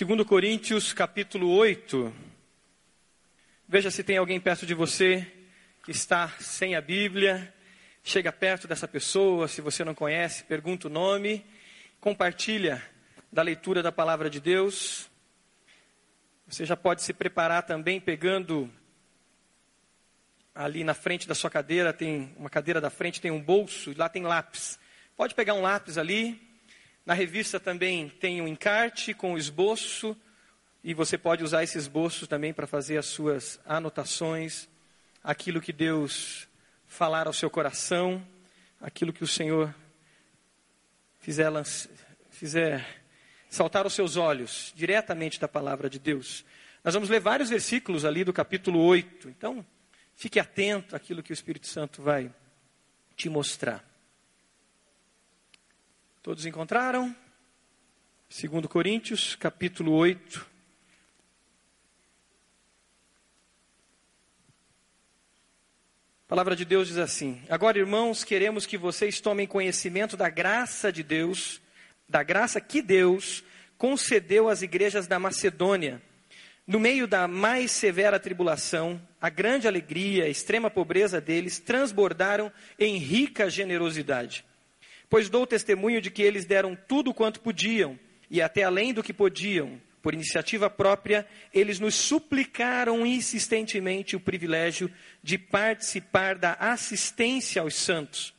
2 Coríntios capítulo 8. Veja se tem alguém perto de você que está sem a Bíblia. Chega perto dessa pessoa, se você não conhece, pergunta o nome, compartilha da leitura da palavra de Deus. Você já pode se preparar também pegando ali na frente da sua cadeira, tem uma cadeira da frente, tem um bolso, e lá tem lápis. Pode pegar um lápis ali, na revista também tem um encarte com o esboço, e você pode usar esse esboço também para fazer as suas anotações, aquilo que Deus falar ao seu coração, aquilo que o Senhor fizer, fizer saltar aos seus olhos, diretamente da palavra de Deus. Nós vamos ler vários versículos ali do capítulo 8, então fique atento àquilo que o Espírito Santo vai te mostrar. Todos encontraram? 2 Coríntios, capítulo 8. A palavra de Deus diz assim: Agora, irmãos, queremos que vocês tomem conhecimento da graça de Deus, da graça que Deus concedeu às igrejas da Macedônia. No meio da mais severa tribulação, a grande alegria, a extrema pobreza deles transbordaram em rica generosidade. Pois dou testemunho de que eles deram tudo quanto podiam, e até além do que podiam, por iniciativa própria, eles nos suplicaram insistentemente o privilégio de participar da assistência aos santos.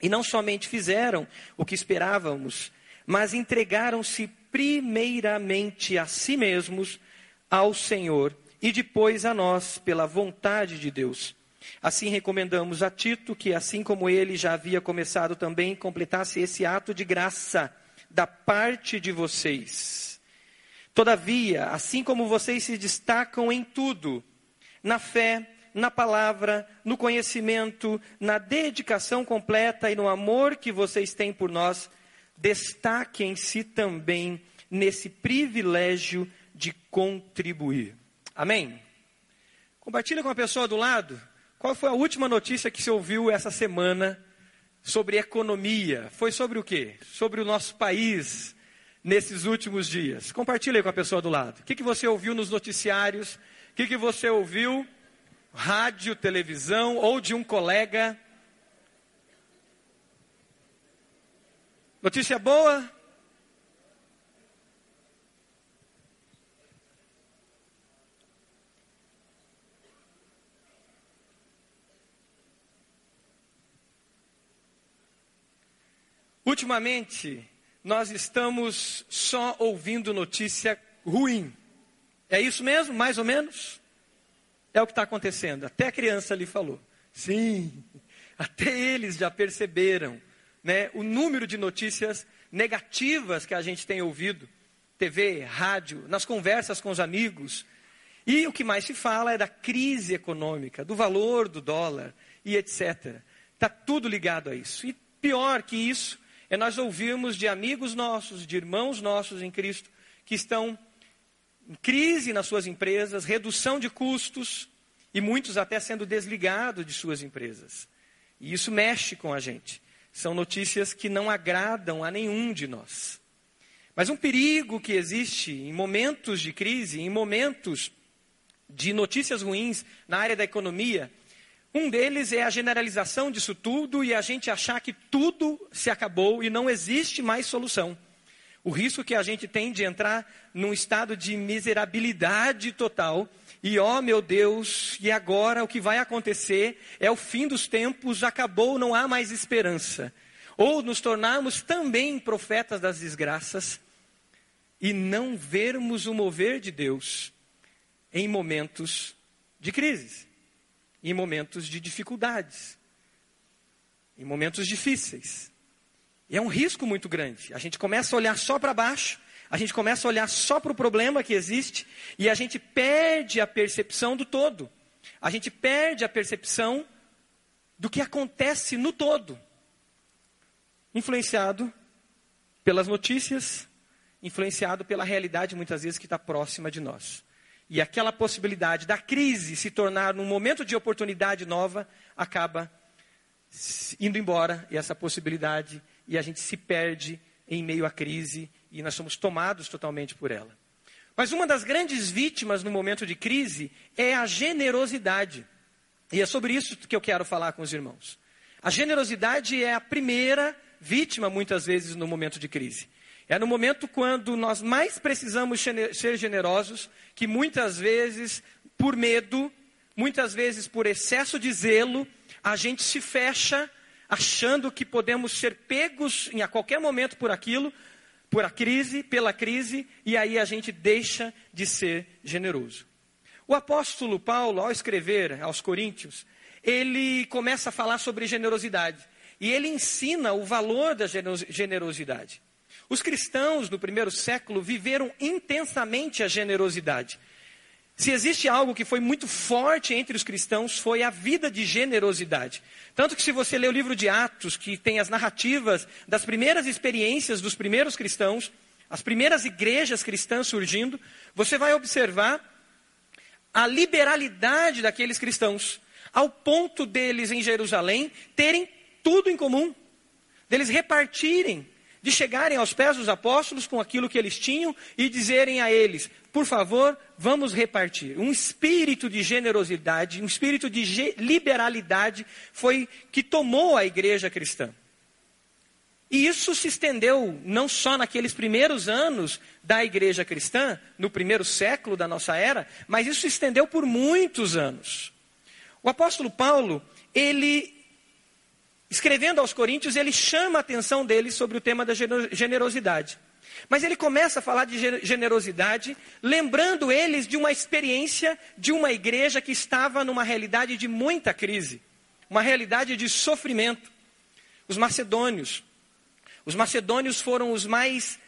E não somente fizeram o que esperávamos, mas entregaram-se primeiramente a si mesmos, ao Senhor e depois a nós, pela vontade de Deus Assim recomendamos a Tito que, assim como ele já havia começado também, completasse esse ato de graça da parte de vocês. Todavia, assim como vocês se destacam em tudo, na fé, na palavra, no conhecimento, na dedicação completa e no amor que vocês têm por nós, destaquem-se também nesse privilégio de contribuir. Amém? Compartilha com a pessoa do lado. Qual foi a última notícia que você ouviu essa semana sobre economia? Foi sobre o quê? Sobre o nosso país nesses últimos dias. Compartilhe com a pessoa do lado. O que, que você ouviu nos noticiários? O que, que você ouviu? Rádio, televisão ou de um colega? Notícia boa? Ultimamente, nós estamos só ouvindo notícia ruim. É isso mesmo, mais ou menos? É o que está acontecendo. Até a criança ali falou. Sim, até eles já perceberam né, o número de notícias negativas que a gente tem ouvido. TV, rádio, nas conversas com os amigos. E o que mais se fala é da crise econômica, do valor do dólar e etc. Está tudo ligado a isso. E pior que isso, é nós ouvirmos de amigos nossos, de irmãos nossos em Cristo, que estão em crise nas suas empresas, redução de custos e muitos até sendo desligados de suas empresas. E isso mexe com a gente. São notícias que não agradam a nenhum de nós. Mas um perigo que existe em momentos de crise, em momentos de notícias ruins na área da economia, um deles é a generalização disso tudo e a gente achar que tudo se acabou e não existe mais solução. O risco que a gente tem de entrar num estado de miserabilidade total e, ó oh, meu Deus, e agora o que vai acontecer é o fim dos tempos, acabou, não há mais esperança. Ou nos tornarmos também profetas das desgraças e não vermos o mover de Deus em momentos de crises em momentos de dificuldades, em momentos difíceis. E é um risco muito grande. A gente começa a olhar só para baixo, a gente começa a olhar só para o problema que existe e a gente perde a percepção do todo. A gente perde a percepção do que acontece no todo. Influenciado pelas notícias, influenciado pela realidade muitas vezes que está próxima de nós. E aquela possibilidade da crise se tornar um momento de oportunidade nova acaba indo embora e essa possibilidade e a gente se perde em meio à crise e nós somos tomados totalmente por ela. Mas uma das grandes vítimas no momento de crise é a generosidade. E é sobre isso que eu quero falar com os irmãos. A generosidade é a primeira vítima, muitas vezes, no momento de crise. É no momento quando nós mais precisamos ser generosos, que muitas vezes, por medo, muitas vezes por excesso de zelo, a gente se fecha achando que podemos ser pegos em a qualquer momento por aquilo, por a crise, pela crise, e aí a gente deixa de ser generoso. O apóstolo Paulo, ao escrever aos Coríntios, ele começa a falar sobre generosidade. E ele ensina o valor da generosidade. Os cristãos do primeiro século viveram intensamente a generosidade. Se existe algo que foi muito forte entre os cristãos, foi a vida de generosidade. Tanto que, se você ler o livro de Atos, que tem as narrativas das primeiras experiências dos primeiros cristãos, as primeiras igrejas cristãs surgindo, você vai observar a liberalidade daqueles cristãos, ao ponto deles em Jerusalém terem tudo em comum, deles repartirem de chegarem aos pés dos apóstolos com aquilo que eles tinham e dizerem a eles: por favor, vamos repartir. Um espírito de generosidade, um espírito de liberalidade foi que tomou a igreja cristã. E isso se estendeu não só naqueles primeiros anos da igreja cristã, no primeiro século da nossa era, mas isso se estendeu por muitos anos. O apóstolo Paulo, ele escrevendo aos Coríntios, ele chama a atenção deles sobre o tema da generosidade. Mas ele começa a falar de generosidade, lembrando eles de uma experiência de uma igreja que estava numa realidade de muita crise, uma realidade de sofrimento. Os macedônios. Os macedônios foram os mais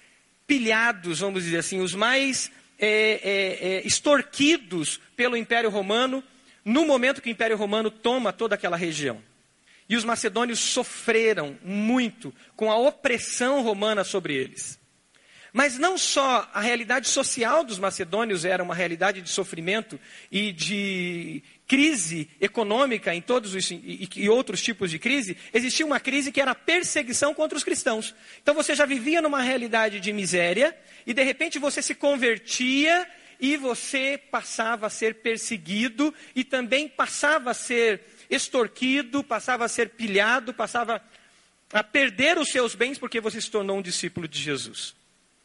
pilhados, vamos dizer assim, os mais é, é, é, extorquidos pelo Império Romano, no momento que o Império Romano toma toda aquela região. E os macedônios sofreram muito com a opressão romana sobre eles. Mas não só a realidade social dos macedônios era uma realidade de sofrimento e de crise econômica em todos os e, e outros tipos de crise, existia uma crise que era a perseguição contra os cristãos. Então você já vivia numa realidade de miséria e de repente você se convertia e você passava a ser perseguido e também passava a ser extorquido, passava a ser pilhado, passava a perder os seus bens porque você se tornou um discípulo de Jesus.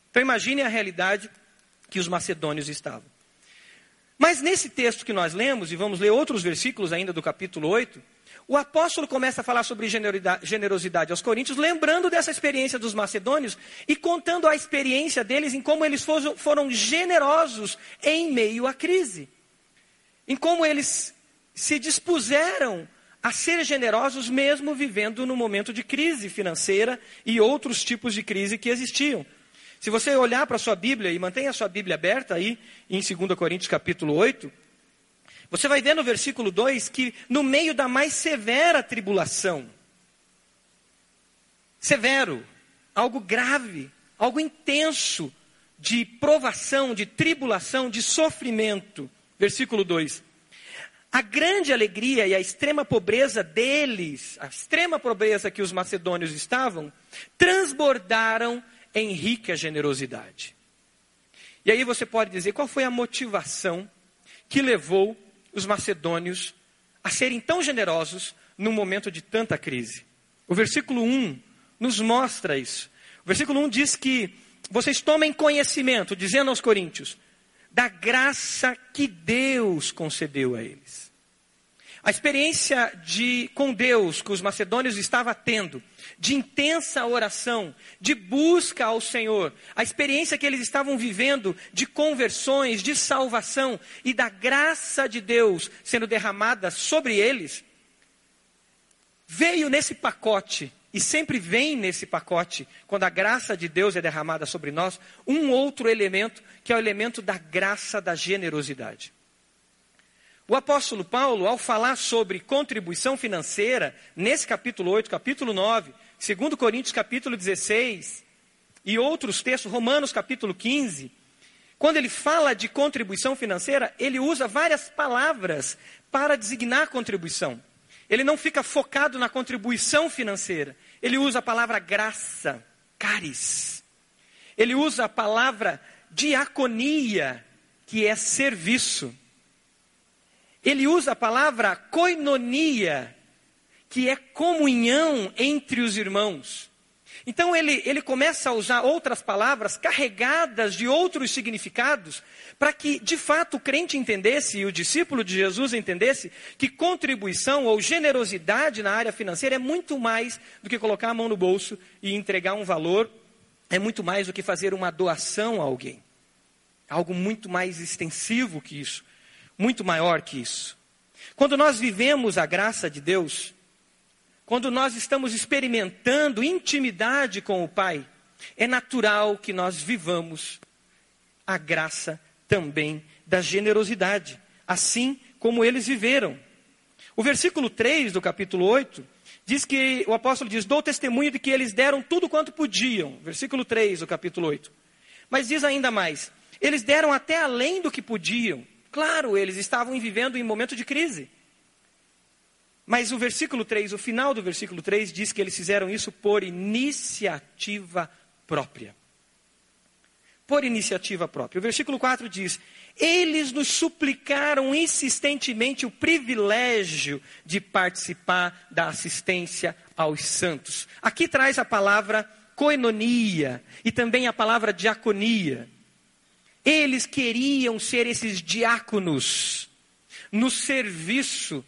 Então imagine a realidade que os macedônios estavam. Mas nesse texto que nós lemos, e vamos ler outros versículos ainda do capítulo 8, o apóstolo começa a falar sobre generosidade aos coríntios, lembrando dessa experiência dos macedônios e contando a experiência deles em como eles foram generosos em meio à crise. Em como eles se dispuseram a ser generosos mesmo vivendo no momento de crise financeira e outros tipos de crise que existiam. Se você olhar para a sua Bíblia e mantenha a sua Bíblia aberta aí em 2 Coríntios capítulo 8, você vai ver no versículo 2 que no meio da mais severa tribulação, severo, algo grave, algo intenso de provação, de tribulação, de sofrimento, versículo 2 a grande alegria e a extrema pobreza deles, a extrema pobreza que os macedônios estavam, transbordaram em rica generosidade. E aí você pode dizer qual foi a motivação que levou os macedônios a serem tão generosos num momento de tanta crise. O versículo 1 nos mostra isso. O versículo 1 diz que vocês tomem conhecimento, dizendo aos coríntios, da graça que Deus concedeu a eles. A experiência de com Deus que os macedônios estavam tendo, de intensa oração, de busca ao Senhor, a experiência que eles estavam vivendo de conversões, de salvação e da graça de Deus sendo derramada sobre eles, veio nesse pacote e sempre vem nesse pacote, quando a graça de Deus é derramada sobre nós, um outro elemento, que é o elemento da graça da generosidade. O apóstolo Paulo, ao falar sobre contribuição financeira, nesse capítulo 8, capítulo 9, 2 Coríntios capítulo 16 e outros textos, Romanos capítulo 15, quando ele fala de contribuição financeira, ele usa várias palavras para designar contribuição. Ele não fica focado na contribuição financeira. Ele usa a palavra graça, caris. Ele usa a palavra diaconia, que é serviço. Ele usa a palavra koinonia, que é comunhão entre os irmãos. Então ele, ele começa a usar outras palavras carregadas de outros significados, para que de fato o crente entendesse e o discípulo de Jesus entendesse que contribuição ou generosidade na área financeira é muito mais do que colocar a mão no bolso e entregar um valor, é muito mais do que fazer uma doação a alguém. Algo muito mais extensivo que isso, muito maior que isso. Quando nós vivemos a graça de Deus, quando nós estamos experimentando intimidade com o Pai, é natural que nós vivamos a graça também da generosidade, assim como eles viveram. O versículo 3 do capítulo 8 diz que o apóstolo diz: Dou testemunho de que eles deram tudo quanto podiam. Versículo 3 do capítulo 8. Mas diz ainda mais: Eles deram até além do que podiam. Claro, eles estavam vivendo em momento de crise. Mas o versículo 3, o final do versículo 3 diz que eles fizeram isso por iniciativa própria. Por iniciativa própria. O versículo 4 diz: Eles nos suplicaram insistentemente o privilégio de participar da assistência aos santos. Aqui traz a palavra coenonia e também a palavra diaconia. Eles queriam ser esses diáconos no serviço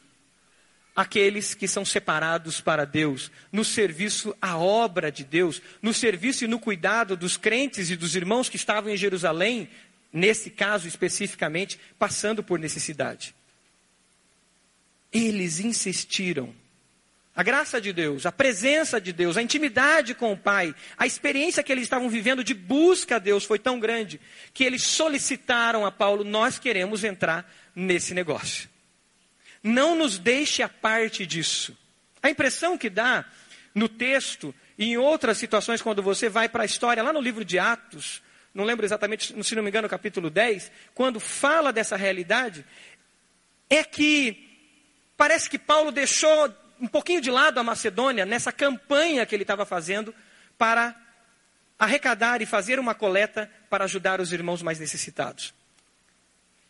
aqueles que são separados para Deus, no serviço à obra de Deus, no serviço e no cuidado dos crentes e dos irmãos que estavam em Jerusalém, nesse caso especificamente, passando por necessidade. Eles insistiram. A graça de Deus, a presença de Deus, a intimidade com o Pai, a experiência que eles estavam vivendo de busca a Deus foi tão grande que eles solicitaram a Paulo: nós queremos entrar nesse negócio. Não nos deixe a parte disso. A impressão que dá no texto e em outras situações, quando você vai para a história, lá no livro de Atos, não lembro exatamente, se não me engano, capítulo 10, quando fala dessa realidade, é que parece que Paulo deixou um pouquinho de lado a Macedônia nessa campanha que ele estava fazendo para arrecadar e fazer uma coleta para ajudar os irmãos mais necessitados.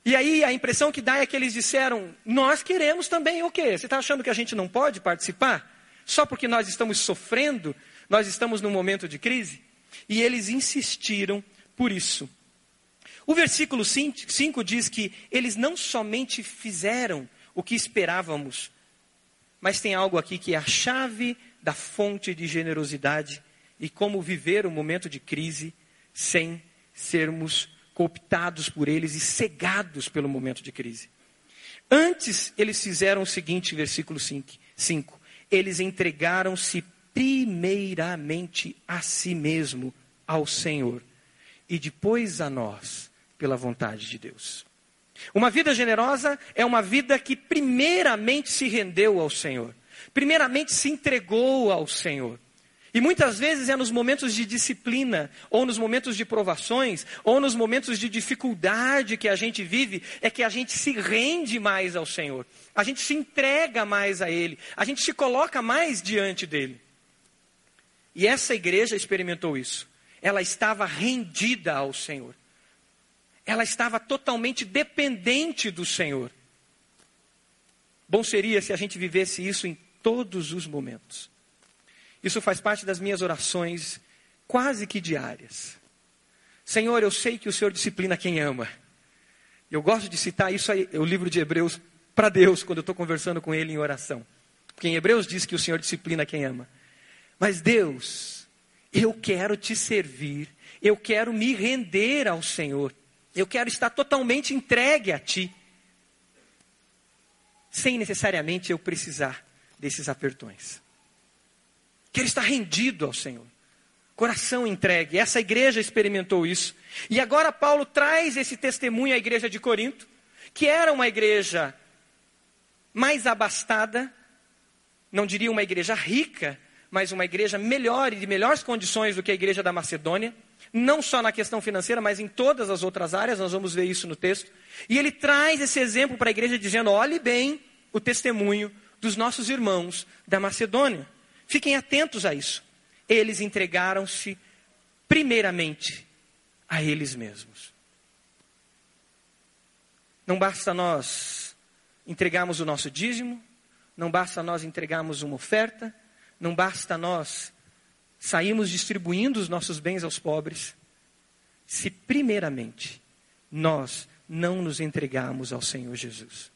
E aí a impressão que dá é que eles disseram: Nós queremos também o quê? Você está achando que a gente não pode participar? Só porque nós estamos sofrendo, nós estamos num momento de crise? E eles insistiram por isso. O versículo 5 diz que eles não somente fizeram o que esperávamos, mas tem algo aqui que é a chave da fonte de generosidade e como viver um momento de crise sem sermos cooptados por eles e cegados pelo momento de crise. Antes, eles fizeram o seguinte, versículo 5: eles entregaram-se primeiramente a si mesmo, ao Senhor, e depois a nós, pela vontade de Deus. Uma vida generosa é uma vida que primeiramente se rendeu ao Senhor, primeiramente se entregou ao Senhor. E muitas vezes é nos momentos de disciplina, ou nos momentos de provações, ou nos momentos de dificuldade que a gente vive, é que a gente se rende mais ao Senhor. A gente se entrega mais a Ele. A gente se coloca mais diante dEle. E essa igreja experimentou isso. Ela estava rendida ao Senhor. Ela estava totalmente dependente do Senhor. Bom seria se a gente vivesse isso em todos os momentos. Isso faz parte das minhas orações quase que diárias. Senhor, eu sei que o Senhor disciplina quem ama. Eu gosto de citar isso aí, o livro de Hebreus para Deus quando eu estou conversando com Ele em oração. Porque em Hebreus diz que o Senhor disciplina quem ama. Mas Deus, eu quero te servir, eu quero me render ao Senhor, eu quero estar totalmente entregue a Ti, sem necessariamente eu precisar desses apertões. Quero estar rendido ao Senhor. Coração entregue. Essa igreja experimentou isso. E agora Paulo traz esse testemunho à igreja de Corinto, que era uma igreja mais abastada, não diria uma igreja rica, mas uma igreja melhor e de melhores condições do que a igreja da Macedônia, não só na questão financeira, mas em todas as outras áreas, nós vamos ver isso no texto. E ele traz esse exemplo para a igreja dizendo: olhe bem o testemunho dos nossos irmãos da Macedônia. Fiquem atentos a isso. Eles entregaram-se primeiramente a eles mesmos. Não basta nós entregarmos o nosso dízimo, não basta nós entregarmos uma oferta, não basta nós sairmos distribuindo os nossos bens aos pobres, se primeiramente nós não nos entregarmos ao Senhor Jesus.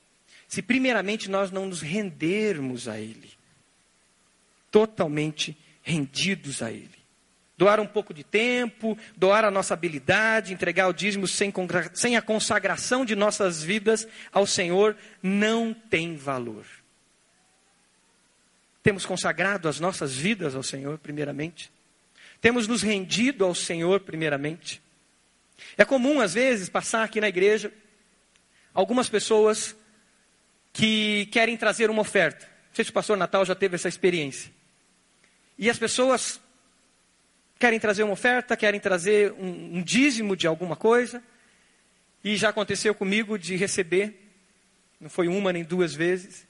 Se primeiramente nós não nos rendermos a Ele, totalmente rendidos a Ele. Doar um pouco de tempo, doar a nossa habilidade, entregar o dízimo sem, sem a consagração de nossas vidas ao Senhor, não tem valor. Temos consagrado as nossas vidas ao Senhor, primeiramente. Temos nos rendido ao Senhor, primeiramente. É comum, às vezes, passar aqui na igreja algumas pessoas que querem trazer uma oferta. Não sei se o pastor Natal já teve essa experiência. E as pessoas querem trazer uma oferta, querem trazer um, um dízimo de alguma coisa. E já aconteceu comigo de receber, não foi uma nem duas vezes.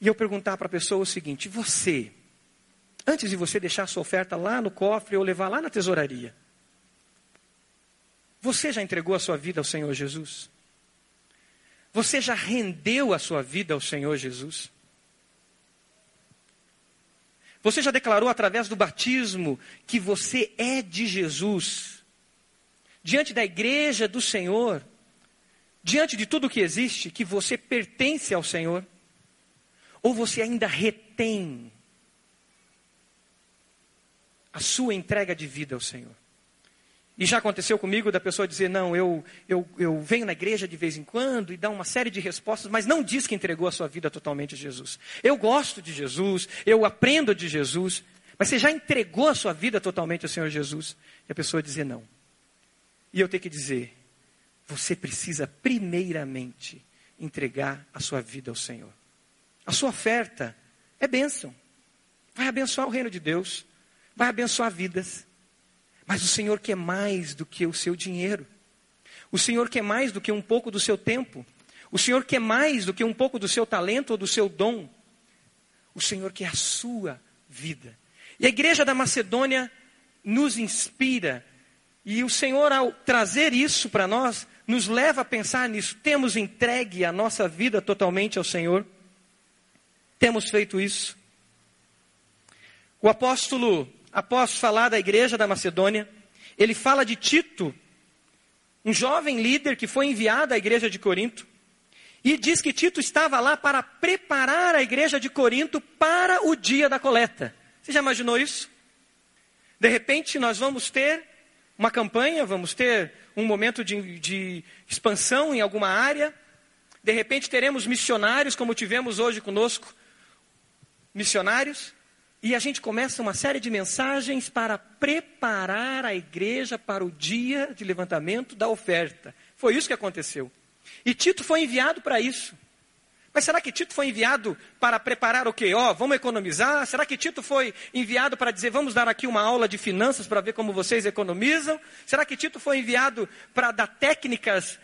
E eu perguntar para a pessoa o seguinte: você, antes de você deixar a sua oferta lá no cofre ou levar lá na tesouraria, você já entregou a sua vida ao Senhor Jesus? Você já rendeu a sua vida ao Senhor Jesus? Você já declarou através do batismo que você é de Jesus? Diante da igreja do Senhor, diante de tudo que existe, que você pertence ao Senhor? Ou você ainda retém a sua entrega de vida ao Senhor? E já aconteceu comigo da pessoa dizer: Não, eu, eu, eu venho na igreja de vez em quando e dá uma série de respostas, mas não diz que entregou a sua vida totalmente a Jesus. Eu gosto de Jesus, eu aprendo de Jesus, mas você já entregou a sua vida totalmente ao Senhor Jesus? E a pessoa dizer: Não. E eu tenho que dizer: Você precisa primeiramente entregar a sua vida ao Senhor. A sua oferta é bênção, vai abençoar o reino de Deus, vai abençoar vidas. Mas o Senhor quer mais do que o seu dinheiro. O Senhor quer mais do que um pouco do seu tempo. O Senhor quer mais do que um pouco do seu talento ou do seu dom. O Senhor quer a sua vida. E a igreja da Macedônia nos inspira. E o Senhor, ao trazer isso para nós, nos leva a pensar nisso. Temos entregue a nossa vida totalmente ao Senhor? Temos feito isso? O apóstolo após falar da igreja da Macedônia, ele fala de Tito, um jovem líder que foi enviado à igreja de Corinto, e diz que Tito estava lá para preparar a igreja de Corinto para o dia da coleta. Você já imaginou isso? De repente, nós vamos ter uma campanha, vamos ter um momento de, de expansão em alguma área. De repente, teremos missionários, como tivemos hoje conosco missionários. E a gente começa uma série de mensagens para preparar a igreja para o dia de levantamento da oferta. Foi isso que aconteceu. E Tito foi enviado para isso. Mas será que Tito foi enviado para preparar o quê? Ó, oh, vamos economizar? Será que Tito foi enviado para dizer, vamos dar aqui uma aula de finanças para ver como vocês economizam? Será que Tito foi enviado para dar técnicas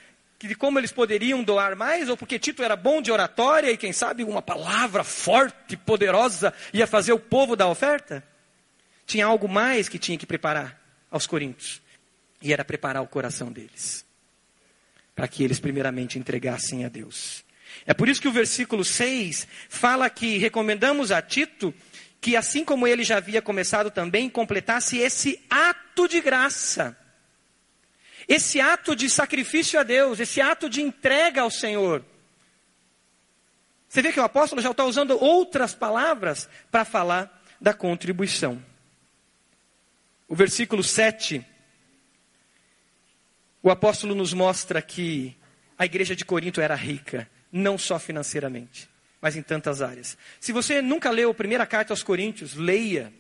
de como eles poderiam doar mais, ou porque Tito era bom de oratória e, quem sabe, uma palavra forte, poderosa, ia fazer o povo dar oferta? Tinha algo mais que tinha que preparar aos coríntios, e era preparar o coração deles, para que eles primeiramente entregassem a Deus. É por isso que o versículo 6 fala que recomendamos a Tito que, assim como ele já havia começado também, completasse esse ato de graça esse ato de sacrifício a Deus, esse ato de entrega ao Senhor. Você vê que o apóstolo já está usando outras palavras para falar da contribuição. O versículo 7, o apóstolo nos mostra que a igreja de Corinto era rica, não só financeiramente, mas em tantas áreas. Se você nunca leu a primeira carta aos Coríntios, leia.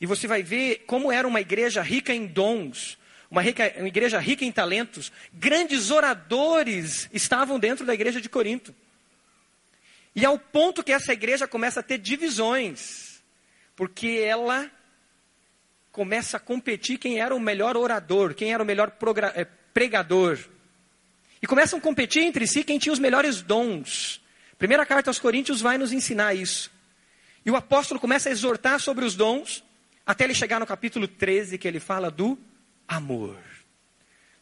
E você vai ver como era uma igreja rica em dons, uma, rica, uma igreja rica em talentos, grandes oradores estavam dentro da igreja de Corinto. E ao ponto que essa igreja começa a ter divisões, porque ela começa a competir quem era o melhor orador, quem era o melhor eh, pregador. E começam a competir entre si quem tinha os melhores dons. Primeira carta aos Coríntios vai nos ensinar isso. E o apóstolo começa a exortar sobre os dons, até ele chegar no capítulo 13, que ele fala do amor.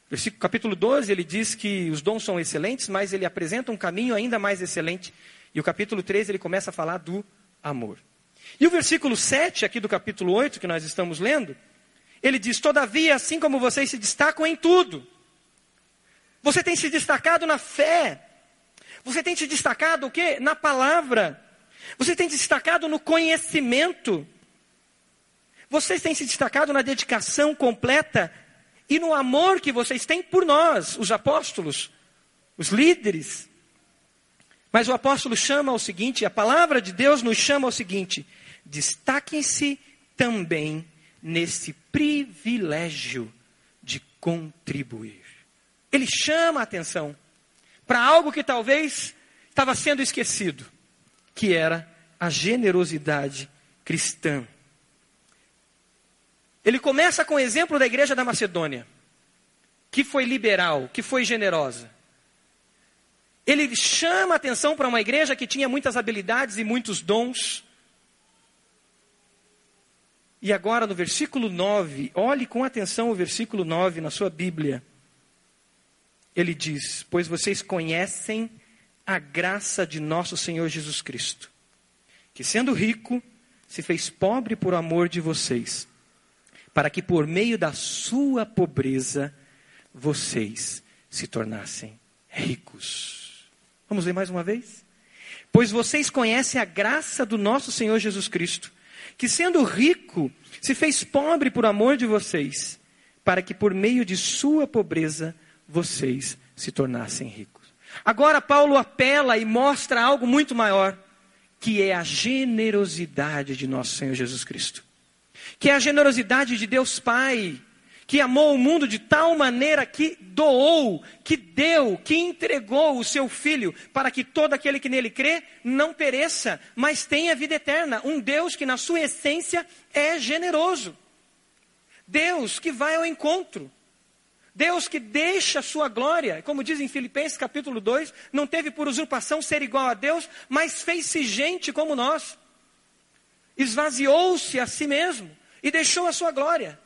Versículo, capítulo 12, ele diz que os dons são excelentes, mas ele apresenta um caminho ainda mais excelente. E o capítulo 13, ele começa a falar do amor. E o versículo 7, aqui do capítulo 8, que nós estamos lendo, ele diz: Todavia, assim como vocês se destacam em tudo, você tem se destacado na fé, você tem se destacado o quê? Na palavra, você tem se destacado no conhecimento, vocês têm se destacado na dedicação completa e no amor que vocês têm por nós, os apóstolos, os líderes. Mas o apóstolo chama ao seguinte, a palavra de Deus nos chama ao seguinte: destaquem-se também nesse privilégio de contribuir. Ele chama a atenção para algo que talvez estava sendo esquecido, que era a generosidade cristã. Ele começa com o exemplo da igreja da Macedônia, que foi liberal, que foi generosa. Ele chama atenção para uma igreja que tinha muitas habilidades e muitos dons. E agora no versículo 9, olhe com atenção o versículo 9 na sua Bíblia. Ele diz: Pois vocês conhecem a graça de nosso Senhor Jesus Cristo, que sendo rico, se fez pobre por amor de vocês para que por meio da sua pobreza vocês se tornassem ricos. Vamos ler mais uma vez? Pois vocês conhecem a graça do nosso Senhor Jesus Cristo, que sendo rico, se fez pobre por amor de vocês, para que por meio de sua pobreza vocês se tornassem ricos. Agora Paulo apela e mostra algo muito maior, que é a generosidade de nosso Senhor Jesus Cristo que é a generosidade de Deus Pai, que amou o mundo de tal maneira que doou, que deu, que entregou o seu filho, para que todo aquele que nele crê não pereça, mas tenha vida eterna. Um Deus que, na sua essência, é generoso. Deus que vai ao encontro. Deus que deixa a sua glória, como diz em Filipenses capítulo 2, não teve por usurpação ser igual a Deus, mas fez-se gente como nós. Esvaziou-se a si mesmo e deixou a sua glória.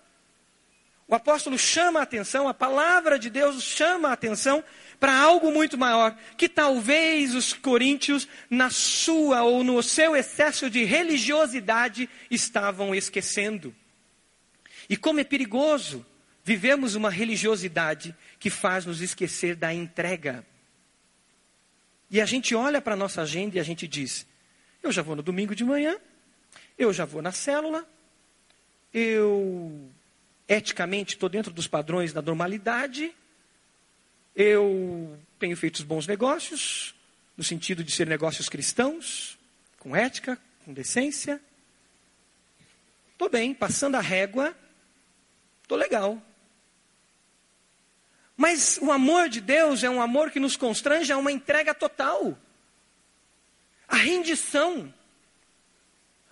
O apóstolo chama a atenção, a palavra de Deus chama a atenção para algo muito maior, que talvez os coríntios, na sua ou no seu excesso de religiosidade, estavam esquecendo. E como é perigoso vivemos uma religiosidade que faz nos esquecer da entrega. E a gente olha para a nossa agenda e a gente diz: eu já vou no domingo de manhã, eu já vou na célula, eu eticamente estou dentro dos padrões da normalidade, eu tenho feito bons negócios, no sentido de ser negócios cristãos, com ética, com decência. Estou bem, passando a régua, estou legal. Mas o amor de Deus é um amor que nos constrange a uma entrega total. A rendição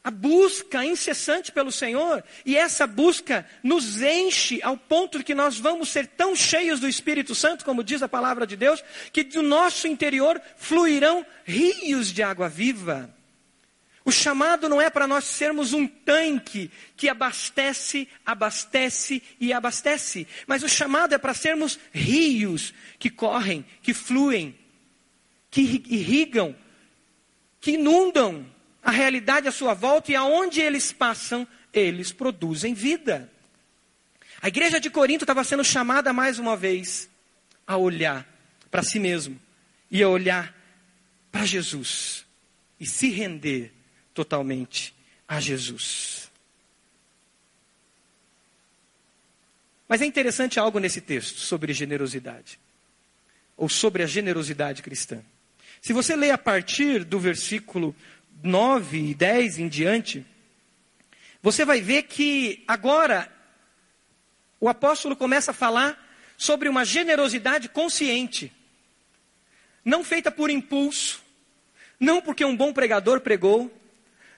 a busca incessante pelo Senhor, e essa busca nos enche ao ponto de que nós vamos ser tão cheios do Espírito Santo, como diz a palavra de Deus, que do nosso interior fluirão rios de água viva. O chamado não é para nós sermos um tanque que abastece, abastece e abastece, mas o chamado é para sermos rios que correm, que fluem, que irrigam, que inundam a realidade à sua volta e aonde eles passam, eles produzem vida. A igreja de Corinto estava sendo chamada mais uma vez a olhar para si mesmo e a olhar para Jesus e se render totalmente a Jesus. Mas é interessante algo nesse texto sobre generosidade, ou sobre a generosidade cristã. Se você lê a partir do versículo 9 e 10 em diante, você vai ver que agora o apóstolo começa a falar sobre uma generosidade consciente, não feita por impulso, não porque um bom pregador pregou,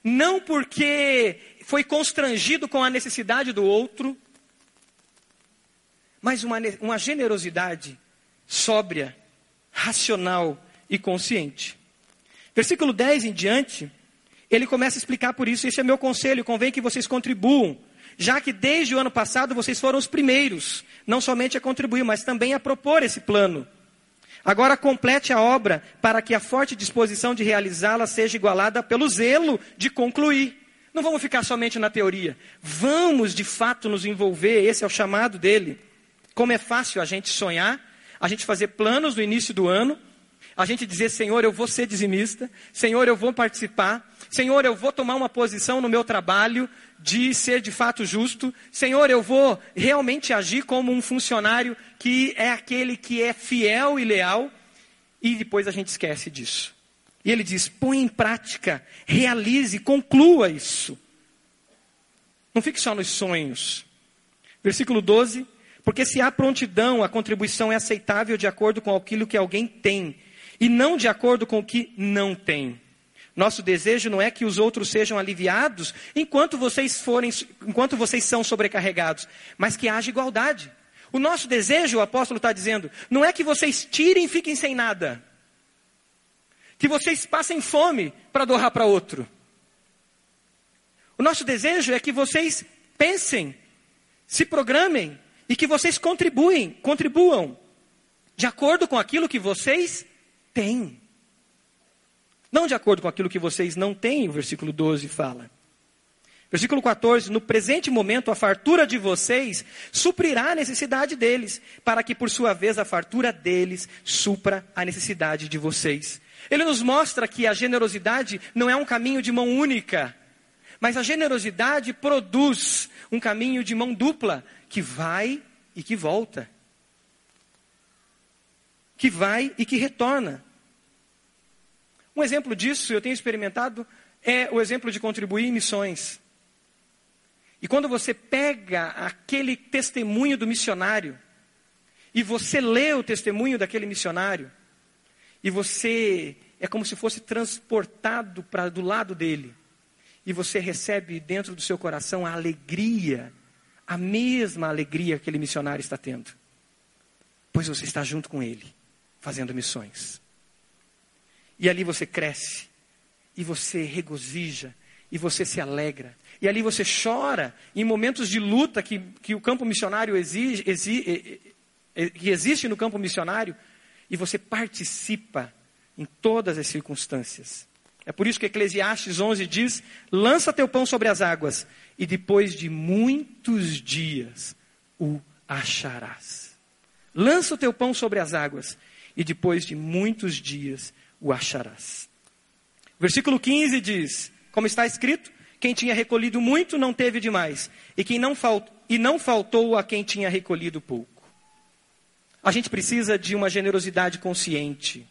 não porque foi constrangido com a necessidade do outro, mas uma, uma generosidade sóbria, racional e consciente. Versículo 10 em diante, ele começa a explicar por isso. Esse é meu conselho, convém que vocês contribuam já que desde o ano passado vocês foram os primeiros, não somente a contribuir, mas também a propor esse plano. Agora complete a obra para que a forte disposição de realizá-la seja igualada pelo zelo de concluir. Não vamos ficar somente na teoria. Vamos de fato nos envolver, esse é o chamado dele. Como é fácil a gente sonhar, a gente fazer planos no início do ano, a gente dizer, Senhor, eu vou ser dizimista, Senhor, eu vou participar, Senhor, eu vou tomar uma posição no meu trabalho de ser de fato justo, Senhor, eu vou realmente agir como um funcionário que é aquele que é fiel e leal, e depois a gente esquece disso. E ele diz: põe em prática, realize, conclua isso. Não fique só nos sonhos. Versículo 12: Porque se há prontidão, a contribuição é aceitável de acordo com aquilo que alguém tem, e não de acordo com o que não tem. Nosso desejo não é que os outros sejam aliviados enquanto vocês forem, enquanto vocês são sobrecarregados, mas que haja igualdade. O nosso desejo, o apóstolo está dizendo, não é que vocês tirem e fiquem sem nada. Que vocês passem fome para doar para outro. O nosso desejo é que vocês pensem, se programem e que vocês contribuem, contribuam de acordo com aquilo que vocês têm. Não de acordo com aquilo que vocês não têm, o versículo 12 fala. Versículo 14: No presente momento, a fartura de vocês suprirá a necessidade deles, para que por sua vez a fartura deles supra a necessidade de vocês. Ele nos mostra que a generosidade não é um caminho de mão única, mas a generosidade produz um caminho de mão dupla, que vai e que volta. Que vai e que retorna. Um exemplo disso, eu tenho experimentado, é o exemplo de contribuir em missões. E quando você pega aquele testemunho do missionário, e você lê o testemunho daquele missionário, e você é como se fosse transportado para do lado dele, e você recebe dentro do seu coração a alegria, a mesma alegria que aquele missionário está tendo, pois você está junto com ele, fazendo missões. E ali você cresce, e você regozija, e você se alegra. E ali você chora em momentos de luta que, que o campo missionário exige, exige, que existe no campo missionário, e você participa em todas as circunstâncias. É por isso que Eclesiastes 11 diz: lança teu pão sobre as águas, e depois de muitos dias o acharás. Lança o teu pão sobre as águas, e depois de muitos dias o acharás. Versículo 15 diz: Como está escrito, quem tinha recolhido muito não teve demais, e, quem não falt... e não faltou a quem tinha recolhido pouco. A gente precisa de uma generosidade consciente.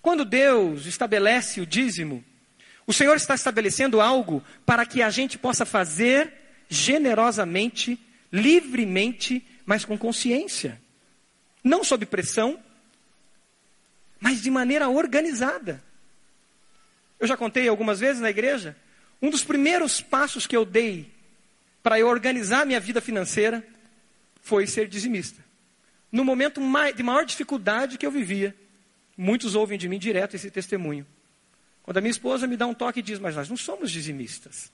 Quando Deus estabelece o dízimo, o Senhor está estabelecendo algo para que a gente possa fazer generosamente, livremente, mas com consciência. Não sob pressão, mas de maneira organizada. Eu já contei algumas vezes na igreja, um dos primeiros passos que eu dei para eu organizar minha vida financeira foi ser dizimista. No momento de maior dificuldade que eu vivia, muitos ouvem de mim direto esse testemunho. Quando a minha esposa me dá um toque e diz, mas nós não somos dizimistas.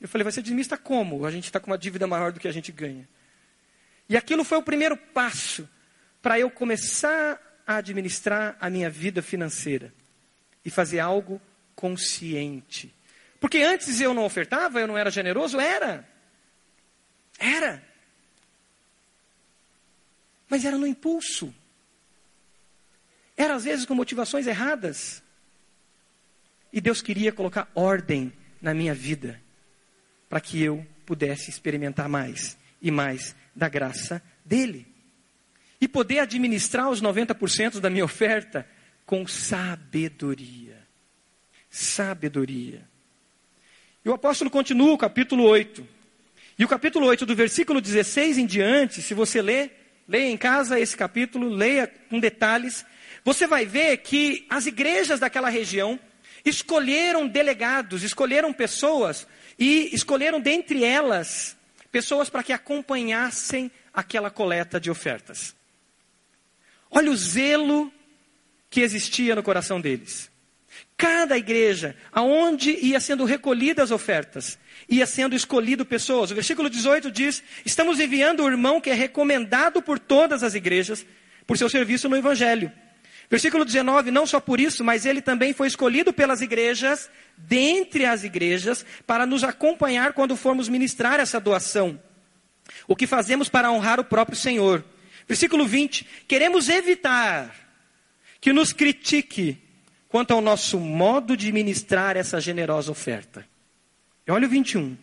Eu falei, vai ser dizimista como? A gente está com uma dívida maior do que a gente ganha. E aquilo foi o primeiro passo para eu começar a administrar a minha vida financeira e fazer algo consciente. Porque antes eu não ofertava, eu não era generoso? Era. Era. Mas era no impulso. Era às vezes com motivações erradas. E Deus queria colocar ordem na minha vida, para que eu pudesse experimentar mais e mais da graça dEle e poder administrar os 90% da minha oferta com sabedoria. Sabedoria. E o apóstolo continua o capítulo 8. E o capítulo 8, do versículo 16 em diante, se você ler, leia em casa esse capítulo, leia com detalhes, você vai ver que as igrejas daquela região escolheram delegados, escolheram pessoas e escolheram dentre elas pessoas para que acompanhassem aquela coleta de ofertas. Olha o zelo que existia no coração deles. Cada igreja, aonde ia sendo recolhidas as ofertas, ia sendo escolhido pessoas. O versículo 18 diz: Estamos enviando o irmão que é recomendado por todas as igrejas por seu serviço no Evangelho. Versículo 19: Não só por isso, mas ele também foi escolhido pelas igrejas, dentre as igrejas, para nos acompanhar quando formos ministrar essa doação. O que fazemos para honrar o próprio Senhor. Versículo 20: Queremos evitar que nos critique quanto ao nosso modo de ministrar essa generosa oferta. E olha o 21.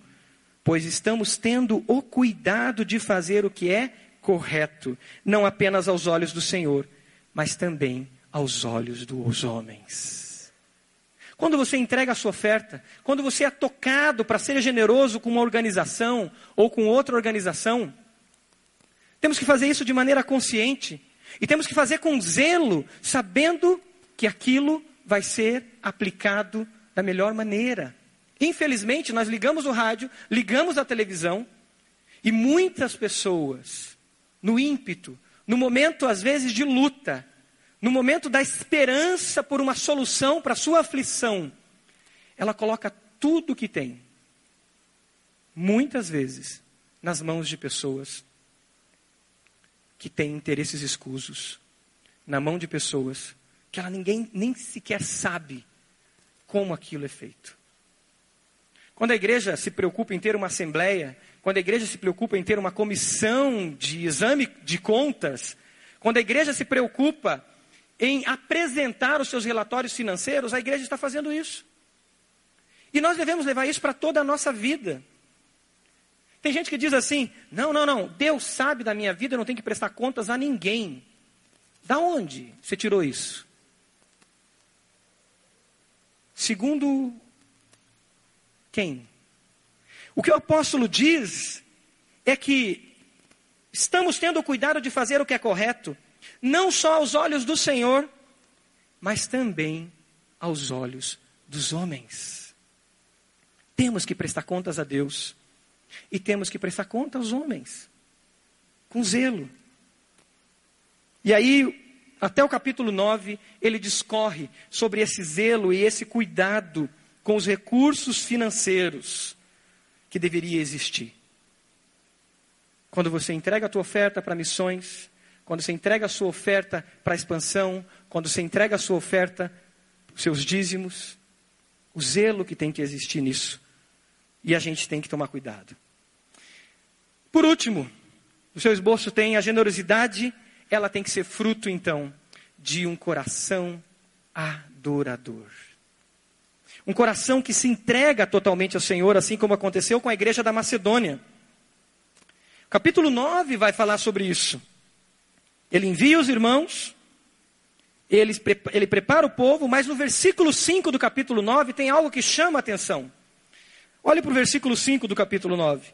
Pois estamos tendo o cuidado de fazer o que é correto, não apenas aos olhos do Senhor, mas também aos olhos dos homens. Quando você entrega a sua oferta, quando você é tocado para ser generoso com uma organização ou com outra organização, temos que fazer isso de maneira consciente e temos que fazer com zelo, sabendo que aquilo vai ser aplicado da melhor maneira. Infelizmente, nós ligamos o rádio, ligamos a televisão e muitas pessoas, no ímpeto, no momento às vezes de luta, no momento da esperança por uma solução para a sua aflição, ela coloca tudo o que tem, muitas vezes, nas mãos de pessoas que têm interesses escusos, na mão de pessoas que ela ninguém nem sequer sabe como aquilo é feito. Quando a igreja se preocupa em ter uma assembleia, quando a igreja se preocupa em ter uma comissão de exame de contas, quando a igreja se preocupa em apresentar os seus relatórios financeiros, a igreja está fazendo isso. E nós devemos levar isso para toda a nossa vida. Tem gente que diz assim: não, não, não, Deus sabe da minha vida, eu não tenho que prestar contas a ninguém. Da onde você tirou isso? Segundo quem? O que o apóstolo diz é que estamos tendo o cuidado de fazer o que é correto, não só aos olhos do Senhor, mas também aos olhos dos homens. Temos que prestar contas a Deus e temos que prestar conta aos homens, com zelo. E aí, até o capítulo 9, ele discorre sobre esse zelo e esse cuidado com os recursos financeiros que deveria existir. Quando você entrega a tua oferta para missões, quando você entrega a sua oferta para expansão, quando você entrega a sua oferta, seus dízimos, o zelo que tem que existir nisso. E a gente tem que tomar cuidado. Por último, o seu esboço tem a generosidade ela tem que ser fruto, então, de um coração adorador. Um coração que se entrega totalmente ao Senhor, assim como aconteceu com a igreja da Macedônia. capítulo 9 vai falar sobre isso. Ele envia os irmãos, ele, ele prepara o povo, mas no versículo 5 do capítulo 9 tem algo que chama a atenção. Olhe para o versículo 5 do capítulo 9.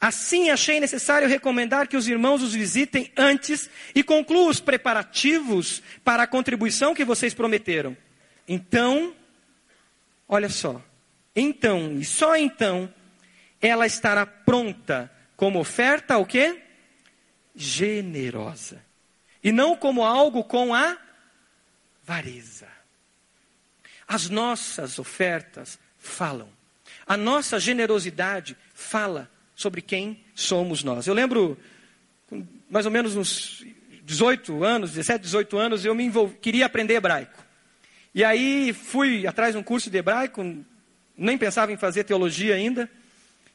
Assim achei necessário recomendar que os irmãos os visitem antes e concluam os preparativos para a contribuição que vocês prometeram. Então, olha só. Então, e só então, ela estará pronta como oferta o quê? Generosa. E não como algo com a vareza. As nossas ofertas falam. A nossa generosidade fala sobre quem somos nós. Eu lembro, mais ou menos uns 18 anos, 17, 18 anos, eu me envolvi, queria aprender hebraico. E aí fui atrás de um curso de hebraico, nem pensava em fazer teologia ainda.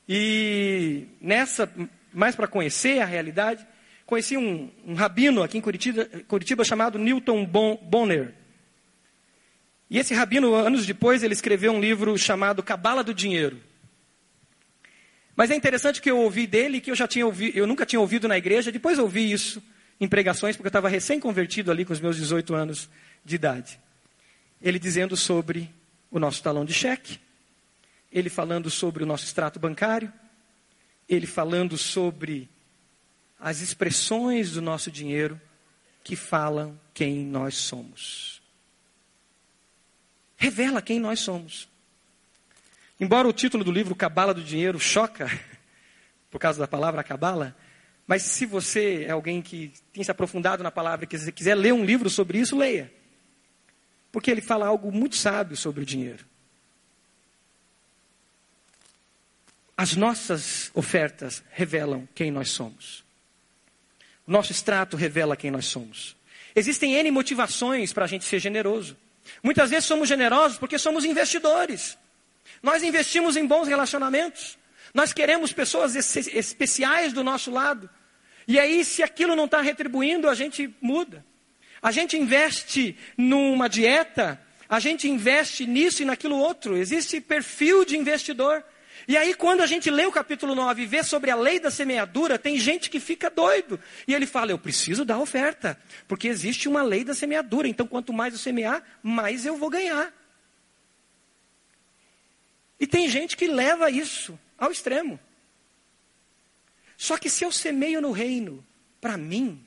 E nessa, mais para conhecer a realidade, conheci um, um, rabino aqui em Curitiba, Curitiba chamado Newton Bonner. E esse rabino, anos depois, ele escreveu um livro chamado Cabala do Dinheiro. Mas é interessante que eu ouvi dele, que eu já tinha ouvido, eu nunca tinha ouvido na igreja, depois ouvi isso em pregações, porque eu estava recém-convertido ali com os meus 18 anos de idade. Ele dizendo sobre o nosso talão de cheque, ele falando sobre o nosso extrato bancário, ele falando sobre as expressões do nosso dinheiro que falam quem nós somos. Revela quem nós somos. Embora o título do livro Cabala do Dinheiro choca, por causa da palavra cabala, mas se você é alguém que tem se aprofundado na palavra e quiser ler um livro sobre isso, leia. porque ele fala algo muito sábio sobre o dinheiro. As nossas ofertas revelam quem nós somos. O nosso extrato revela quem nós somos. Existem N motivações para a gente ser generoso. Muitas vezes somos generosos porque somos investidores. Nós investimos em bons relacionamentos. Nós queremos pessoas especiais do nosso lado. E aí, se aquilo não está retribuindo, a gente muda. A gente investe numa dieta, a gente investe nisso e naquilo outro. Existe perfil de investidor. E aí, quando a gente lê o capítulo 9 e vê sobre a lei da semeadura, tem gente que fica doido. E ele fala: Eu preciso dar oferta, porque existe uma lei da semeadura. Então, quanto mais eu semear, mais eu vou ganhar. E tem gente que leva isso ao extremo. Só que se eu semeio no reino, para mim,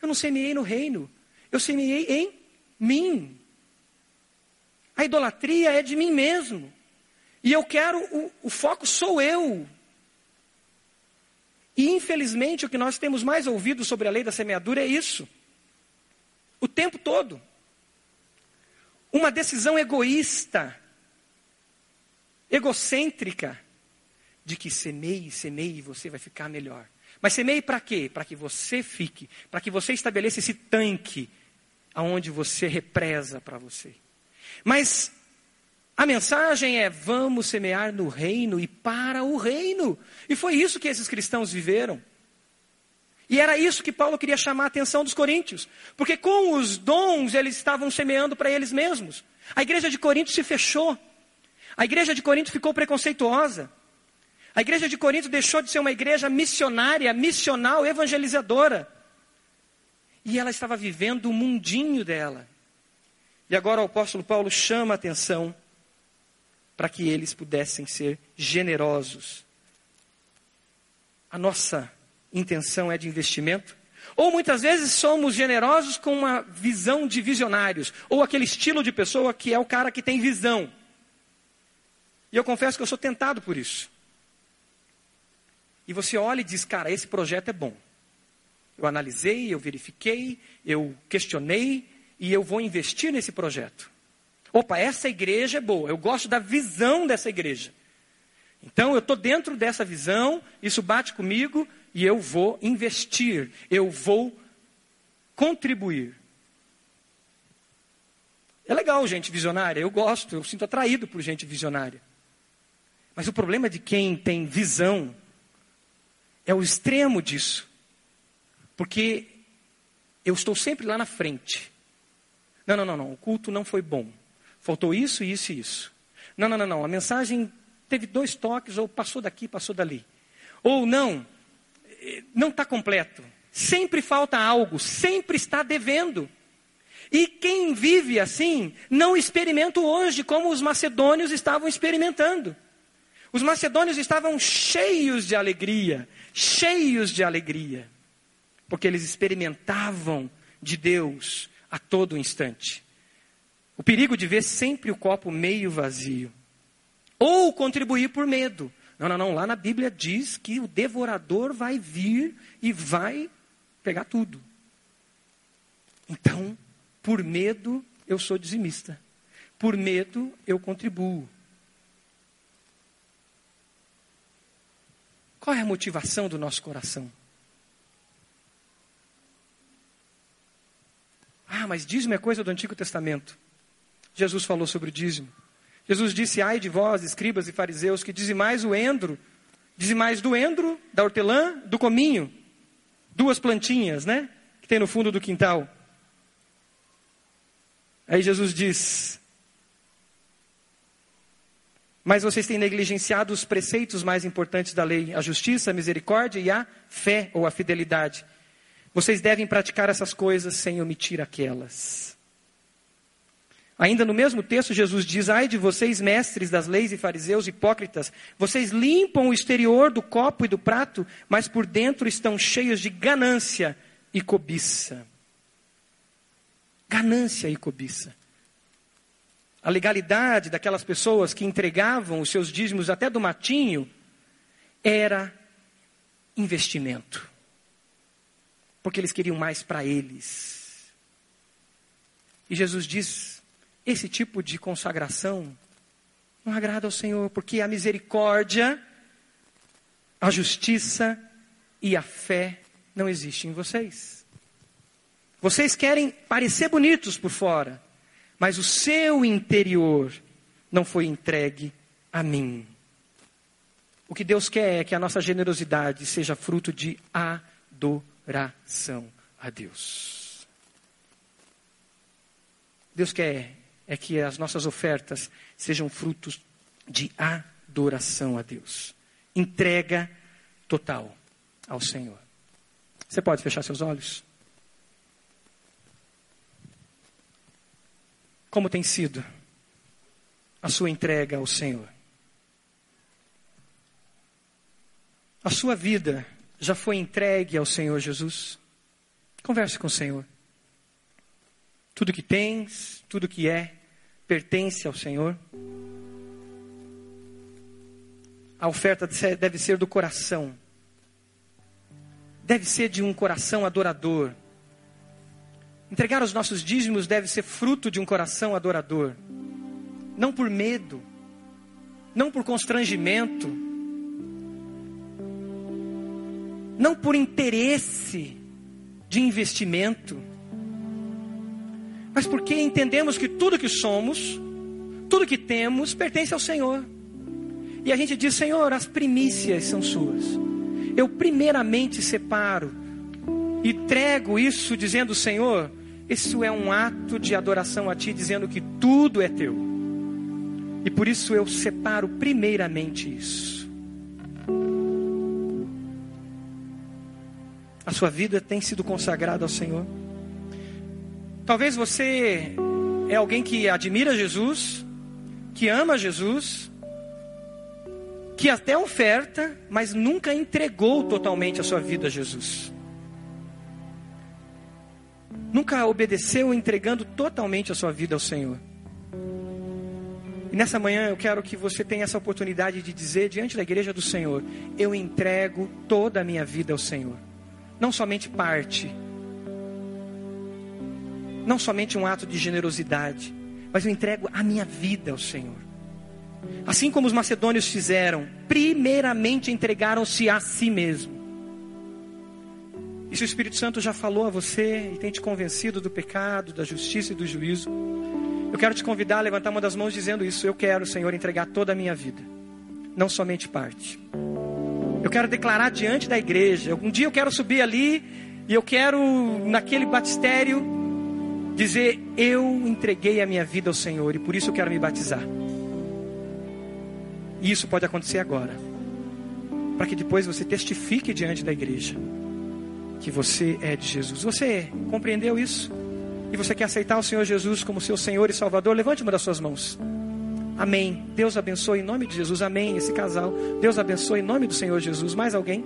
eu não semeei no reino, eu semeei em mim. A idolatria é de mim mesmo. E eu quero, o, o foco sou eu. E infelizmente o que nós temos mais ouvido sobre a lei da semeadura é isso. O tempo todo. Uma decisão egoísta, egocêntrica, de que semeie, semeie e você vai ficar melhor. Mas semeie para quê? Para que você fique, para que você estabeleça esse tanque aonde você represa para você. Mas a mensagem é: vamos semear no reino e para o reino. E foi isso que esses cristãos viveram. E era isso que Paulo queria chamar a atenção dos coríntios. Porque com os dons eles estavam semeando para eles mesmos. A igreja de Corinto se fechou. A igreja de Corinto ficou preconceituosa. A igreja de Corinto deixou de ser uma igreja missionária, missional, evangelizadora. E ela estava vivendo o mundinho dela. E agora o apóstolo Paulo chama a atenção para que eles pudessem ser generosos. A nossa intenção é de investimento. Ou muitas vezes somos generosos com uma visão de visionários, ou aquele estilo de pessoa que é o cara que tem visão. E eu confesso que eu sou tentado por isso. E você olha e diz, cara, esse projeto é bom. Eu analisei, eu verifiquei, eu questionei e eu vou investir nesse projeto. Opa, essa igreja é boa, eu gosto da visão dessa igreja. Então eu estou dentro dessa visão, isso bate comigo e eu vou investir, eu vou contribuir. É legal gente visionária, eu gosto, eu sinto atraído por gente visionária. Mas o problema de quem tem visão é o extremo disso. Porque eu estou sempre lá na frente. Não, não, não, não, o culto não foi bom. Faltou isso, isso e isso. Não, não, não, não. A mensagem teve dois toques, ou passou daqui, passou dali. Ou não, não está completo. Sempre falta algo, sempre está devendo. E quem vive assim, não experimenta hoje como os macedônios estavam experimentando. Os macedônios estavam cheios de alegria, cheios de alegria, porque eles experimentavam de Deus a todo instante. O perigo de ver sempre o copo meio vazio. Ou contribuir por medo. Não, não, não. Lá na Bíblia diz que o devorador vai vir e vai pegar tudo. Então, por medo, eu sou dizimista. Por medo, eu contribuo. Qual é a motivação do nosso coração? Ah, mas dízimo é coisa do Antigo Testamento. Jesus falou sobre o dízimo. Jesus disse: Ai de vós, escribas e fariseus, que dizimais o endro, dizimais do endro, da hortelã, do cominho. Duas plantinhas, né? Que tem no fundo do quintal. Aí Jesus diz: Mas vocês têm negligenciado os preceitos mais importantes da lei, a justiça, a misericórdia e a fé ou a fidelidade. Vocês devem praticar essas coisas sem omitir aquelas. Ainda no mesmo texto, Jesus diz: Ai de vocês, mestres das leis e fariseus hipócritas, vocês limpam o exterior do copo e do prato, mas por dentro estão cheios de ganância e cobiça. Ganância e cobiça. A legalidade daquelas pessoas que entregavam os seus dízimos até do matinho era investimento. Porque eles queriam mais para eles. E Jesus diz: esse tipo de consagração não agrada ao Senhor, porque a misericórdia, a justiça e a fé não existem em vocês. Vocês querem parecer bonitos por fora, mas o seu interior não foi entregue a mim. O que Deus quer é que a nossa generosidade seja fruto de adoração a Deus. Deus quer é que as nossas ofertas sejam frutos de adoração a Deus. Entrega total ao Senhor. Você pode fechar seus olhos? Como tem sido a sua entrega ao Senhor? A sua vida já foi entregue ao Senhor Jesus? Converse com o Senhor. Tudo que tens, tudo que é, pertence ao Senhor. A oferta deve ser do coração. Deve ser de um coração adorador. Entregar os nossos dízimos deve ser fruto de um coração adorador. Não por medo, não por constrangimento, não por interesse de investimento, mas porque entendemos que tudo que somos, tudo que temos, pertence ao Senhor. E a gente diz: Senhor, as primícias são suas. Eu primeiramente separo e entrego isso, dizendo: Senhor, isso é um ato de adoração a Ti, dizendo que tudo é Teu. E por isso eu separo primeiramente isso. A sua vida tem sido consagrada ao Senhor. Talvez você é alguém que admira Jesus, que ama Jesus, que até oferta, mas nunca entregou totalmente a sua vida a Jesus. Nunca obedeceu entregando totalmente a sua vida ao Senhor. E nessa manhã eu quero que você tenha essa oportunidade de dizer diante da igreja do Senhor: Eu entrego toda a minha vida ao Senhor. Não somente parte, não somente um ato de generosidade, mas eu entrego a minha vida ao Senhor. Assim como os macedônios fizeram, primeiramente entregaram-se a si mesmo. E se o Espírito Santo já falou a você e tem te convencido do pecado, da justiça e do juízo, eu quero te convidar a levantar uma das mãos dizendo isso. Eu quero, Senhor, entregar toda a minha vida, não somente parte. Eu quero declarar diante da igreja. Um dia eu quero subir ali e eu quero, naquele batistério, dizer: Eu entreguei a minha vida ao Senhor e por isso eu quero me batizar. E isso pode acontecer agora, para que depois você testifique diante da igreja que você é de Jesus. Você compreendeu isso? E você quer aceitar o Senhor Jesus como seu Senhor e Salvador? Levante uma das suas mãos. Amém. Deus abençoe em nome de Jesus. Amém. Esse casal. Deus abençoe em nome do Senhor Jesus. Mais alguém?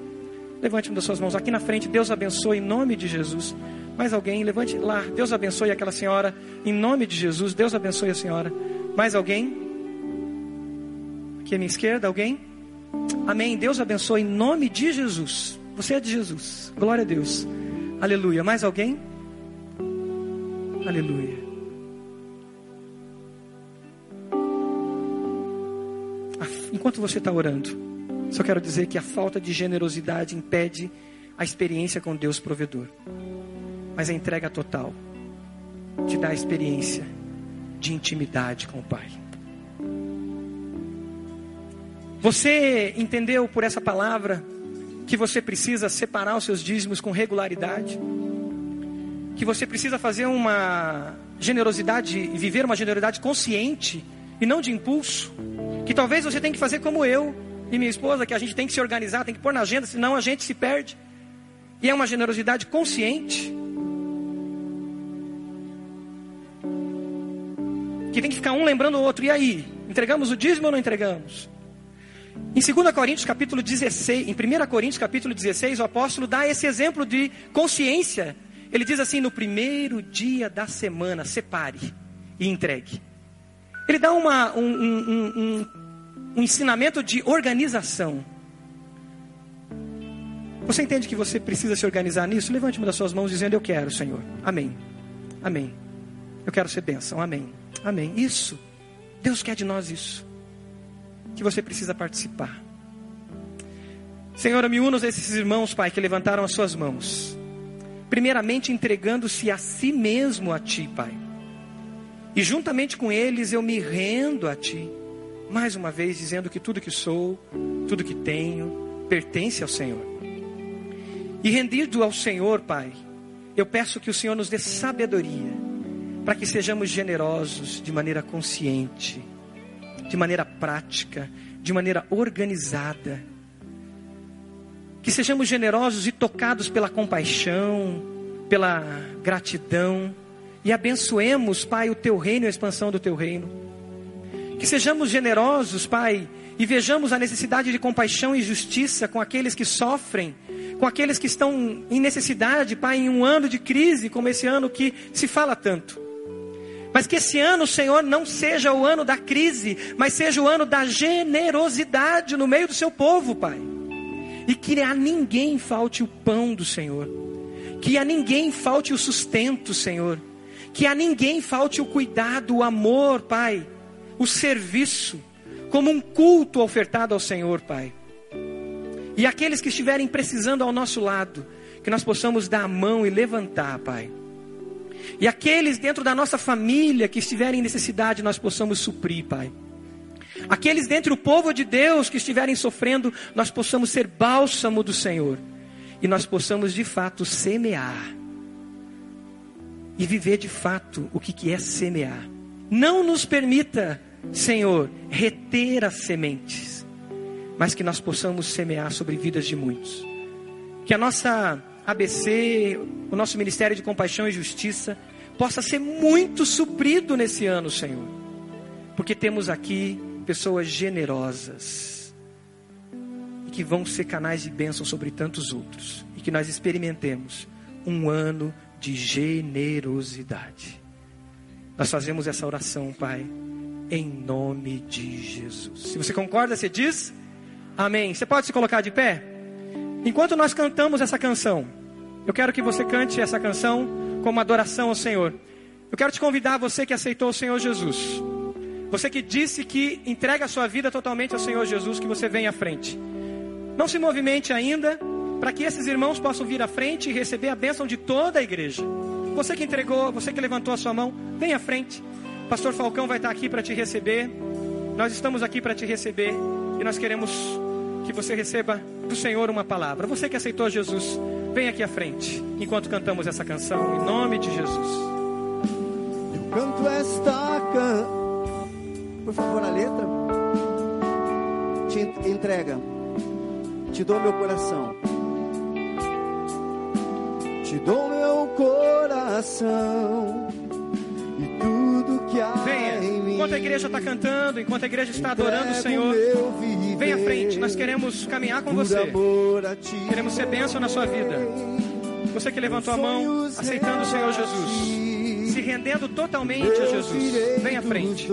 Levante uma das suas mãos aqui na frente. Deus abençoe em nome de Jesus. Mais alguém? Levante lá. Deus abençoe aquela senhora em nome de Jesus. Deus abençoe a senhora. Mais alguém? Aqui à minha esquerda, alguém? Amém. Deus abençoe em nome de Jesus. Você é de Jesus. Glória a Deus. Aleluia. Mais alguém? Aleluia. Enquanto você está orando, só quero dizer que a falta de generosidade impede a experiência com Deus provedor. Mas a entrega total te dá a experiência de intimidade com o Pai. Você entendeu por essa palavra que você precisa separar os seus dízimos com regularidade? Que você precisa fazer uma generosidade viver uma generosidade consciente e não de impulso? Que talvez você tenha que fazer como eu e minha esposa, que a gente tem que se organizar, tem que pôr na agenda, senão a gente se perde. E é uma generosidade consciente. Que tem que ficar um lembrando o outro. E aí? Entregamos o dízimo ou não entregamos? Em 2 Coríntios capítulo 16, em 1 Coríntios capítulo 16, o apóstolo dá esse exemplo de consciência. Ele diz assim: no primeiro dia da semana, separe e entregue. Ele dá uma, um, um, um, um ensinamento de organização. Você entende que você precisa se organizar nisso? Levante uma das suas mãos dizendo: Eu quero, Senhor. Amém. Amém. Eu quero ser bênção. Amém. Amém. Isso. Deus quer de nós isso. Que você precisa participar. Senhor, me uno a esses irmãos, Pai, que levantaram as suas mãos. Primeiramente entregando-se a si mesmo a Ti, Pai. E juntamente com eles eu me rendo a Ti. Mais uma vez dizendo que tudo que sou, tudo que tenho, pertence ao Senhor. E rendido ao Senhor, Pai, eu peço que o Senhor nos dê sabedoria para que sejamos generosos de maneira consciente, de maneira prática, de maneira organizada. Que sejamos generosos e tocados pela compaixão, pela gratidão e abençoemos, Pai, o teu reino e a expansão do teu reino. Que sejamos generosos, Pai, e vejamos a necessidade de compaixão e justiça com aqueles que sofrem, com aqueles que estão em necessidade, Pai, em um ano de crise como esse ano que se fala tanto. Mas que esse ano, Senhor, não seja o ano da crise, mas seja o ano da generosidade no meio do seu povo, Pai. E que a ninguém falte o pão do Senhor, que a ninguém falte o sustento, Senhor, que a ninguém falte o cuidado, o amor, Pai, o serviço, como um culto ofertado ao Senhor, Pai. E aqueles que estiverem precisando ao nosso lado, que nós possamos dar a mão e levantar, Pai e aqueles dentro da nossa família que estiverem em necessidade, nós possamos suprir, Pai. Aqueles dentro do povo de Deus que estiverem sofrendo, nós possamos ser bálsamo do Senhor. E nós possamos de fato semear. E viver de fato o que é semear. Não nos permita, Senhor, reter as sementes, mas que nós possamos semear sobre vidas de muitos. Que a nossa ABC, o nosso Ministério de Compaixão e Justiça, possa ser muito suprido nesse ano, Senhor. Porque temos aqui pessoas generosas e que vão ser canais de bênção sobre tantos outros. E que nós experimentemos um ano de generosidade. Nós fazemos essa oração, Pai, em nome de Jesus. Se você concorda, você diz amém. Você pode se colocar de pé? Enquanto nós cantamos essa canção, eu quero que você cante essa canção como adoração ao Senhor. Eu quero te convidar, você que aceitou o Senhor Jesus, você que disse que entrega a sua vida totalmente ao Senhor Jesus, que você venha à frente. Não se movimente ainda, para que esses irmãos possam vir à frente e receber a bênção de toda a igreja. Você que entregou, você que levantou a sua mão, venha à frente. Pastor Falcão vai estar aqui para te receber. Nós estamos aqui para te receber e nós queremos que você receba do Senhor uma palavra. Você que aceitou Jesus, vem aqui à frente, enquanto cantamos essa canção, em nome de Jesus. Eu canto esta can... Por favor, a letra. Te entrega. Te dou meu coração. Te dou meu coração. E tudo que há Venha, em mim. enquanto a igreja está cantando, enquanto a igreja está adorando o Senhor, meu venha à frente, nós queremos caminhar com você. Queremos ser bênção na sua vida. Você que levantou a mão, aceitando o Senhor Jesus, se rendendo totalmente a Jesus, vem à frente.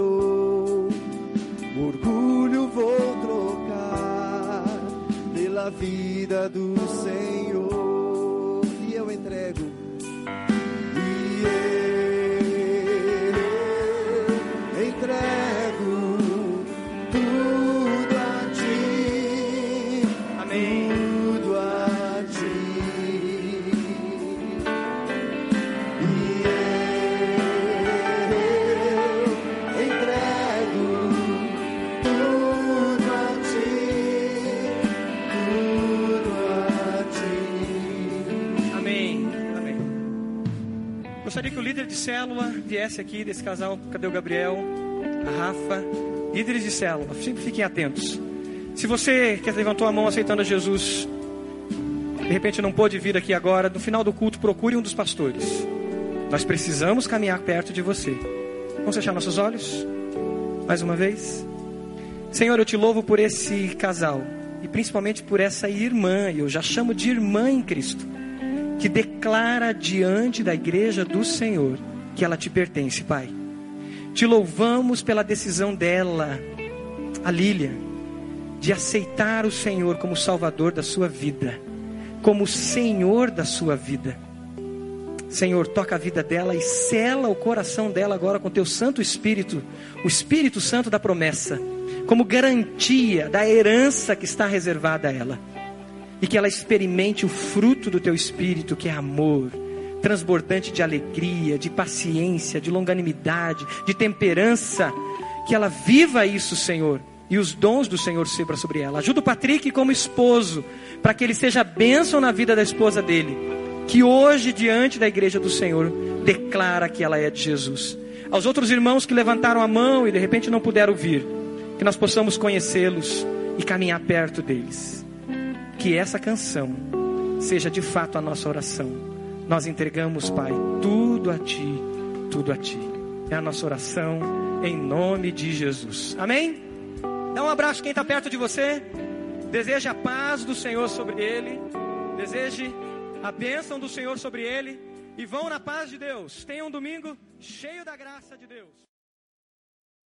Orgulho vou trocar pela vida do Senhor célula viesse aqui desse casal. Cadê o Gabriel? A Rafa. Líderes de célula, sempre fiquem atentos. Se você que levantou a mão aceitando a Jesus, de repente não pôde vir aqui agora, no final do culto, procure um dos pastores. Nós precisamos caminhar perto de você. Vamos fechar nossos olhos? Mais uma vez. Senhor, eu te louvo por esse casal e principalmente por essa irmã, eu já chamo de irmã em Cristo, que declara diante da igreja do Senhor que ela te pertence, Pai. Te louvamos pela decisão dela, a Lília, de aceitar o Senhor como Salvador da sua vida, como Senhor da sua vida. Senhor, toca a vida dela e sela o coração dela agora com teu Santo Espírito, o Espírito Santo da promessa, como garantia da herança que está reservada a ela. E que ela experimente o fruto do teu Espírito, que é amor, transbordante de alegria, de paciência, de longanimidade, de temperança. Que ela viva isso, Senhor, e os dons do Senhor sebra sobre ela. Ajuda o Patrick como esposo, para que ele seja bênção na vida da esposa dele, que hoje, diante da igreja do Senhor, declara que ela é de Jesus. Aos outros irmãos que levantaram a mão e de repente não puderam vir, que nós possamos conhecê-los e caminhar perto deles. Que essa canção seja de fato a nossa oração. Nós entregamos, Pai, tudo a Ti, tudo a Ti. É a nossa oração em nome de Jesus. Amém? Dá um abraço quem está perto de você. Deseje a paz do Senhor sobre ele. Deseje a bênção do Senhor sobre ele. E vão na paz de Deus. Tenham um domingo cheio da graça de Deus.